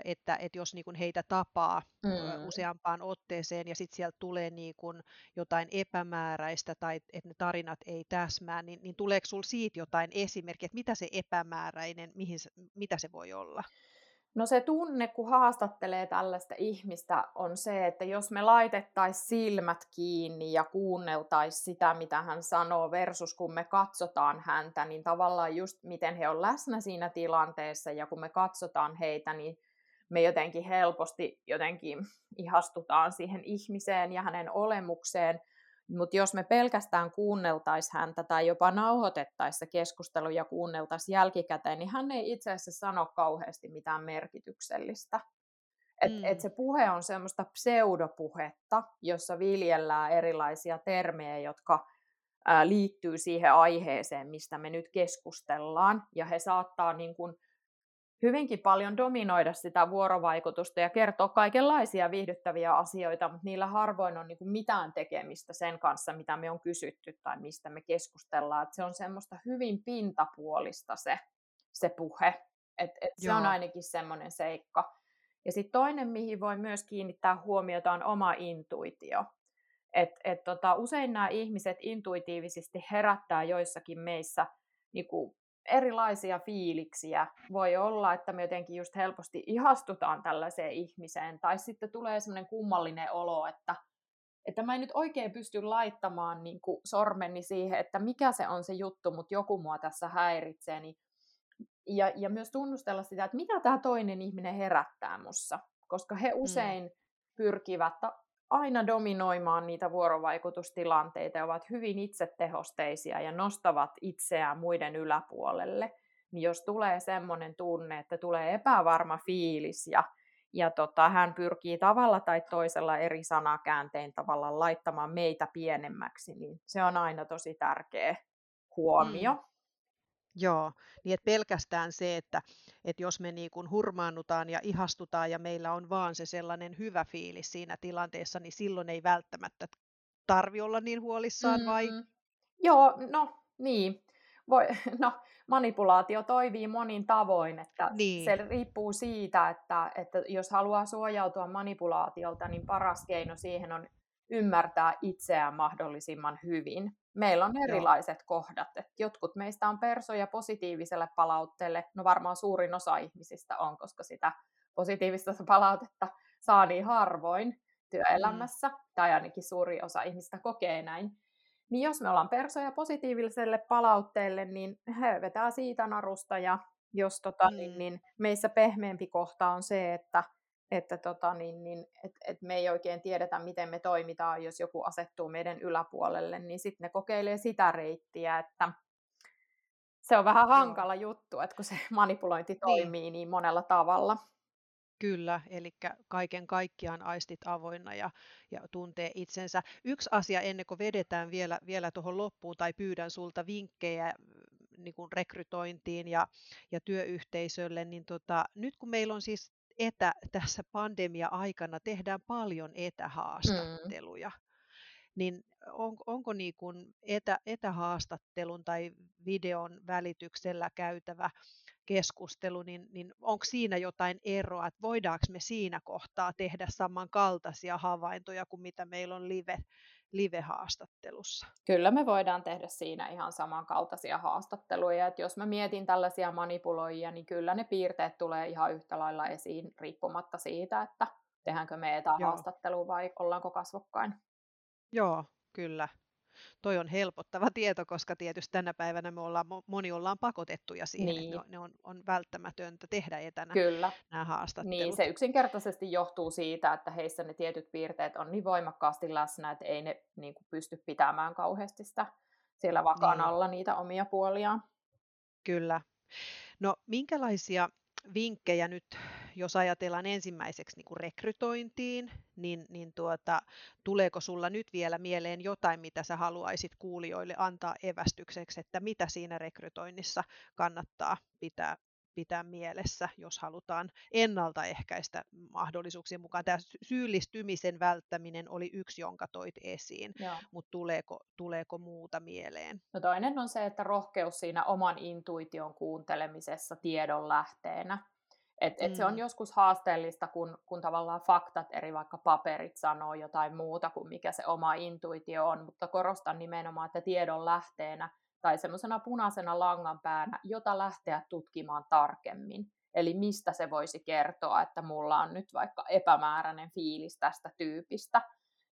että, että jos niin heitä tapaa mm. useampaan otteeseen ja sitten sieltä tulee niin kuin jotain epämääräistä tai että ne tarinat ei täsmää, niin, niin tuleeko sinulla siitä jotain esimerkkiä, että mitä se epämääräinen, mihin, mitä se voi olla? No se tunne, kun haastattelee tällaista ihmistä, on se, että jos me laitettaisiin silmät kiinni ja kuunneltaisiin sitä, mitä hän sanoo, versus kun me katsotaan häntä, niin tavallaan just miten he on läsnä siinä tilanteessa ja kun me katsotaan heitä, niin me jotenkin helposti jotenkin ihastutaan siihen ihmiseen ja hänen olemukseen, mutta jos me pelkästään kuunneltaisiin häntä tai jopa nauhoitettaisiin se keskustelu ja kuunneltaisiin jälkikäteen, niin hän ei itse asiassa sano kauheasti mitään merkityksellistä. Et, mm. et se puhe on semmoista pseudopuhetta, jossa viljellään erilaisia termejä, jotka ää, liittyy siihen aiheeseen, mistä me nyt keskustellaan. Ja he saattaa niin kun, hyvinkin paljon dominoida sitä vuorovaikutusta ja kertoa kaikenlaisia viihdyttäviä asioita, mutta niillä harvoin on niin mitään tekemistä sen kanssa, mitä me on kysytty tai mistä me keskustellaan. Et se on semmoista hyvin pintapuolista se, se puhe. Et, et se on ainakin semmoinen seikka. Ja sitten toinen, mihin voi myös kiinnittää huomiota, on oma intuitio. Et, et tota, usein nämä ihmiset intuitiivisesti herättää joissakin meissä niin kuin erilaisia fiiliksiä. Voi olla, että me jotenkin just helposti ihastutaan tällaiseen ihmiseen, tai sitten tulee semmoinen kummallinen olo, että, että mä en nyt oikein pysty laittamaan niin kuin sormeni siihen, että mikä se on se juttu, mutta joku mua tässä häiritsee, niin ja, ja myös tunnustella sitä, että mitä tämä toinen ihminen herättää mussa, koska he mm. usein mm. pyrkivät aina dominoimaan niitä vuorovaikutustilanteita ja ovat hyvin itsetehosteisia ja nostavat itseään muiden yläpuolelle, niin jos tulee semmoinen tunne, että tulee epävarma fiilis ja, ja tota, hän pyrkii tavalla tai toisella eri sanakääntein tavalla laittamaan meitä pienemmäksi, niin se on aina tosi tärkeä huomio. Mm. Joo, niin että pelkästään se, että, että jos me niin kuin hurmaannutaan ja ihastutaan ja meillä on vaan se sellainen hyvä fiilis siinä tilanteessa, niin silloin ei välttämättä tarvi olla niin huolissaan vai? Mm. Joo, no niin. Voi, no, manipulaatio toimii monin tavoin, että niin. se riippuu siitä, että, että jos haluaa suojautua manipulaatiolta, niin paras keino siihen on ymmärtää itseään mahdollisimman hyvin. Meillä on erilaiset Joo. kohdat. Että jotkut meistä on persoja positiiviselle palautteelle. No varmaan suurin osa ihmisistä on, koska sitä positiivista palautetta saa niin harvoin työelämässä, mm. tai ainakin suuri osa ihmistä kokee näin. Niin jos me ollaan persoja positiiviselle palautteelle, niin he vetää siitä narusta, ja jos tota, niin, mm. niin, niin meissä pehmeämpi kohta on se, että että tota, niin, niin, et, et me ei oikein tiedetä, miten me toimitaan, jos joku asettuu meidän yläpuolelle, niin sitten ne kokeilee sitä reittiä, että se on vähän hankala Joo. juttu, että kun se manipulointi niin. toimii niin, niin monella tavalla. Kyllä, eli kaiken kaikkiaan aistit avoinna ja, ja tuntee itsensä. Yksi asia ennen kuin vedetään vielä, vielä tuohon loppuun tai pyydän sulta vinkkejä niin kuin rekrytointiin ja, ja työyhteisölle, niin tota, nyt kun meillä on siis etä, tässä pandemia-aikana tehdään paljon mm. etähaastatteluja. Mm. Niin on, onko niin kuin etä, etähaastattelun tai videon välityksellä käytävä keskustelu, niin, niin onko siinä jotain eroa, että voidaanko me siinä kohtaa tehdä samankaltaisia havaintoja kuin mitä meillä on live, live-haastattelussa. Kyllä me voidaan tehdä siinä ihan samankaltaisia haastatteluja. että jos mä mietin tällaisia manipuloijia, niin kyllä ne piirteet tulee ihan yhtä lailla esiin riippumatta siitä, että tehdäänkö me etähaastattelu vai ollaanko kasvokkain. Joo, kyllä toi on helpottava tieto, koska tietysti tänä päivänä me ollaan, moni ollaan pakotettuja siihen, niin. että ne on, on välttämätöntä tehdä etänä Kyllä. nämä haastattelut. Niin, se yksinkertaisesti johtuu siitä, että heissä ne tietyt piirteet on niin voimakkaasti läsnä, että ei ne niin kuin, pysty pitämään kauheasti sitä siellä vakaan niin. alla niitä omia puoliaan. Kyllä. No minkälaisia vinkkejä nyt jos ajatellaan ensimmäiseksi niin kuin rekrytointiin, niin, niin tuota, tuleeko sulla nyt vielä mieleen jotain, mitä sä haluaisit kuulijoille antaa evästykseksi, että mitä siinä rekrytoinnissa kannattaa pitää, pitää mielessä, jos halutaan ennaltaehkäistä mahdollisuuksien mukaan. Tämä syyllistymisen välttäminen oli yksi, jonka toit esiin, mutta tuleeko, tuleeko muuta mieleen? No toinen on se, että rohkeus siinä oman intuition kuuntelemisessa tiedon lähteenä. Et, et mm. Se on mm. joskus haasteellista, kun, kun tavallaan faktat, eri vaikka paperit sanoo jotain muuta kuin mikä se oma intuitio on, mutta korostan nimenomaan, että tiedon lähteenä tai semmoisena punaisena langan päänä, jota lähteä tutkimaan tarkemmin. Eli mistä se voisi kertoa, että mulla on nyt vaikka epämääräinen fiilis tästä tyypistä.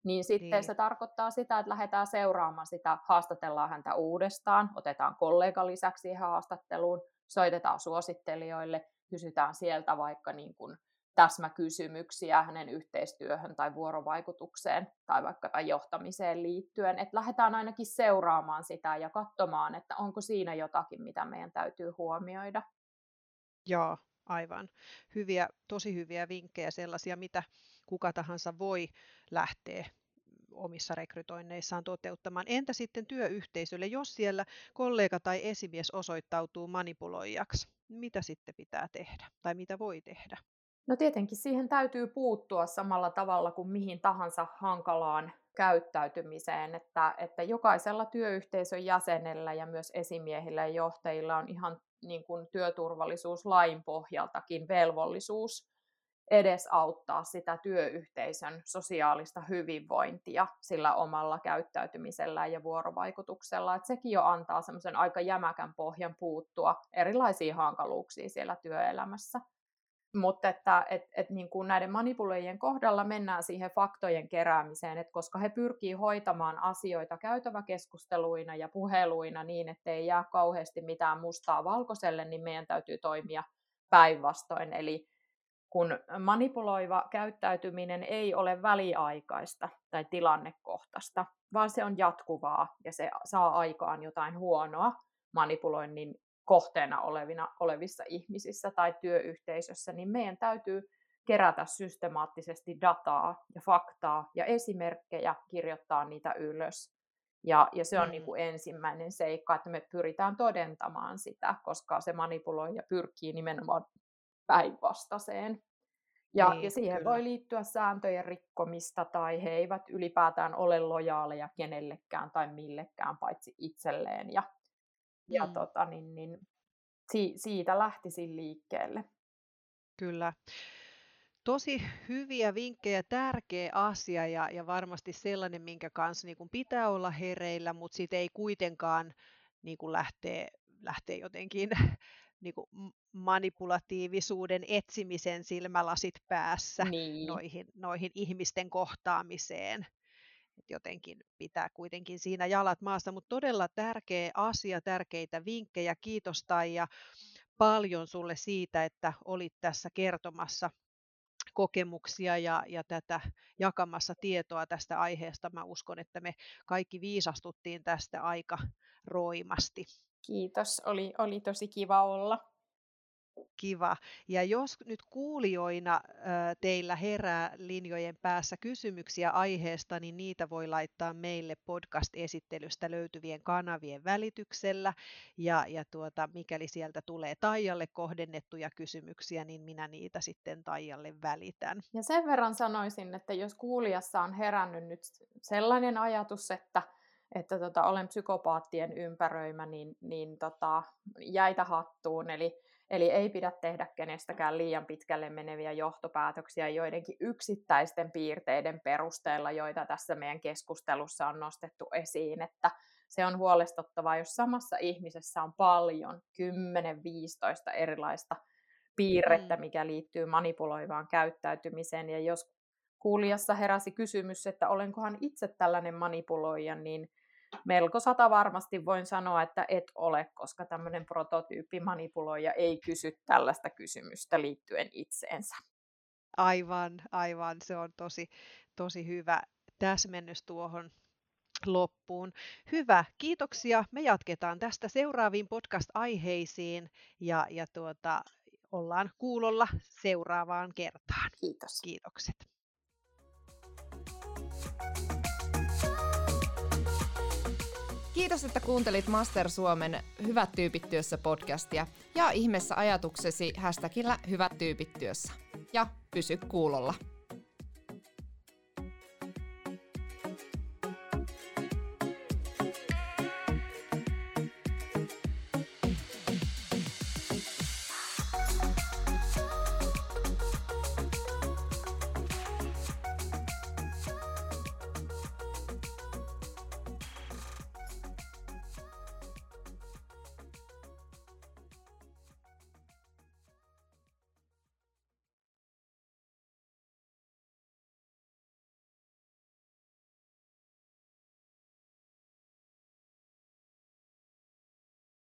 Niin sitten niin. se tarkoittaa sitä, että lähdetään seuraamaan sitä, haastatellaan häntä uudestaan, otetaan kollega lisäksi haastatteluun, soitetaan suosittelijoille, kysytään sieltä vaikka niin kuin täsmäkysymyksiä hänen yhteistyöhön tai vuorovaikutukseen tai vaikka tai johtamiseen liittyen, että lähdetään ainakin seuraamaan sitä ja katsomaan, että onko siinä jotakin, mitä meidän täytyy huomioida. Joo, aivan. Hyviä, tosi hyviä vinkkejä, sellaisia, mitä kuka tahansa voi lähteä omissa rekrytoinneissaan toteuttamaan. Entä sitten työyhteisölle, jos siellä kollega tai esimies osoittautuu manipuloijaksi? Mitä sitten pitää tehdä tai mitä voi tehdä? No tietenkin siihen täytyy puuttua samalla tavalla kuin mihin tahansa hankalaan käyttäytymiseen, että, että jokaisella työyhteisön jäsenellä ja myös esimiehillä ja johtajilla on ihan niin kuin työturvallisuuslain pohjaltakin velvollisuus edesauttaa sitä työyhteisön sosiaalista hyvinvointia sillä omalla käyttäytymisellä ja vuorovaikutuksella. Et sekin jo antaa semmoisen aika jämäkän pohjan puuttua erilaisiin hankaluuksiin siellä työelämässä. Mutta että et, et niin kuin näiden manipuloijien kohdalla mennään siihen faktojen keräämiseen, että koska he pyrkii hoitamaan asioita käytäväkeskusteluina ja puheluina niin, ettei jää kauheasti mitään mustaa valkoiselle, niin meidän täytyy toimia päinvastoin. Eli kun manipuloiva käyttäytyminen ei ole väliaikaista tai tilannekohtaista, vaan se on jatkuvaa ja se saa aikaan jotain huonoa manipuloinnin kohteena olevina, olevissa ihmisissä tai työyhteisössä, niin meidän täytyy kerätä systemaattisesti dataa ja faktaa ja esimerkkejä, kirjoittaa niitä ylös. Ja, ja se on mm. niin kuin ensimmäinen seikka, että me pyritään todentamaan sitä, koska se manipuloija pyrkii nimenomaan päinvastaiseen. Ja, niin, ja siihen kyllä. voi liittyä sääntöjen rikkomista tai he eivät ylipäätään ole lojaaleja kenellekään tai millekään paitsi itselleen. Ja, mm. ja tota, niin, niin, si, siitä lähtisin liikkeelle. Kyllä. Tosi hyviä vinkkejä, tärkeä asia ja, ja varmasti sellainen, minkä kanssa niin kuin pitää olla hereillä, mutta siitä ei kuitenkaan niin kuin lähtee, lähtee jotenkin niin kuin manipulatiivisuuden etsimisen silmälasit päässä niin. noihin, noihin ihmisten kohtaamiseen. Jotenkin pitää kuitenkin siinä jalat maassa, mutta todella tärkeä asia, tärkeitä vinkkejä. Kiitos Taija paljon sulle siitä, että olit tässä kertomassa kokemuksia ja, ja tätä jakamassa tietoa tästä aiheesta. Mä uskon, että me kaikki viisastuttiin tästä aika roimasti. Kiitos, oli, oli tosi kiva olla. Kiva. Ja jos nyt kuulijoina teillä herää linjojen päässä kysymyksiä aiheesta, niin niitä voi laittaa meille podcast-esittelystä löytyvien kanavien välityksellä. Ja, ja tuota, mikäli sieltä tulee Taijalle kohdennettuja kysymyksiä, niin minä niitä sitten Taijalle välitän. Ja sen verran sanoisin, että jos kuulijassa on herännyt nyt sellainen ajatus, että että tota, olen psykopaattien ympäröimä, niin, niin tota, jäitä hattuun. Eli Eli ei pidä tehdä kenestäkään liian pitkälle meneviä johtopäätöksiä joidenkin yksittäisten piirteiden perusteella, joita tässä meidän keskustelussa on nostettu esiin, että se on huolestuttavaa, jos samassa ihmisessä on paljon, 10-15 erilaista piirrettä, mm. mikä liittyy manipuloivaan käyttäytymiseen, ja jos kuulijassa heräsi kysymys, että olenkohan itse tällainen manipuloija, niin melko sata varmasti voin sanoa, että et ole, koska tämmöinen prototyyppimanipuloija ei kysy tällaista kysymystä liittyen itseensä. Aivan, aivan. Se on tosi, tosi hyvä täsmennys tuohon loppuun. Hyvä, kiitoksia. Me jatketaan tästä seuraaviin podcast-aiheisiin ja, ja tuota, ollaan kuulolla seuraavaan kertaan. Kiitos. Kiitokset. Kiitos, että kuuntelit Master Suomen Hyvät tyypit työssä podcastia ja ihmeessä ajatuksesi hashtagillä Hyvät tyypit työssä. Ja pysy kuulolla.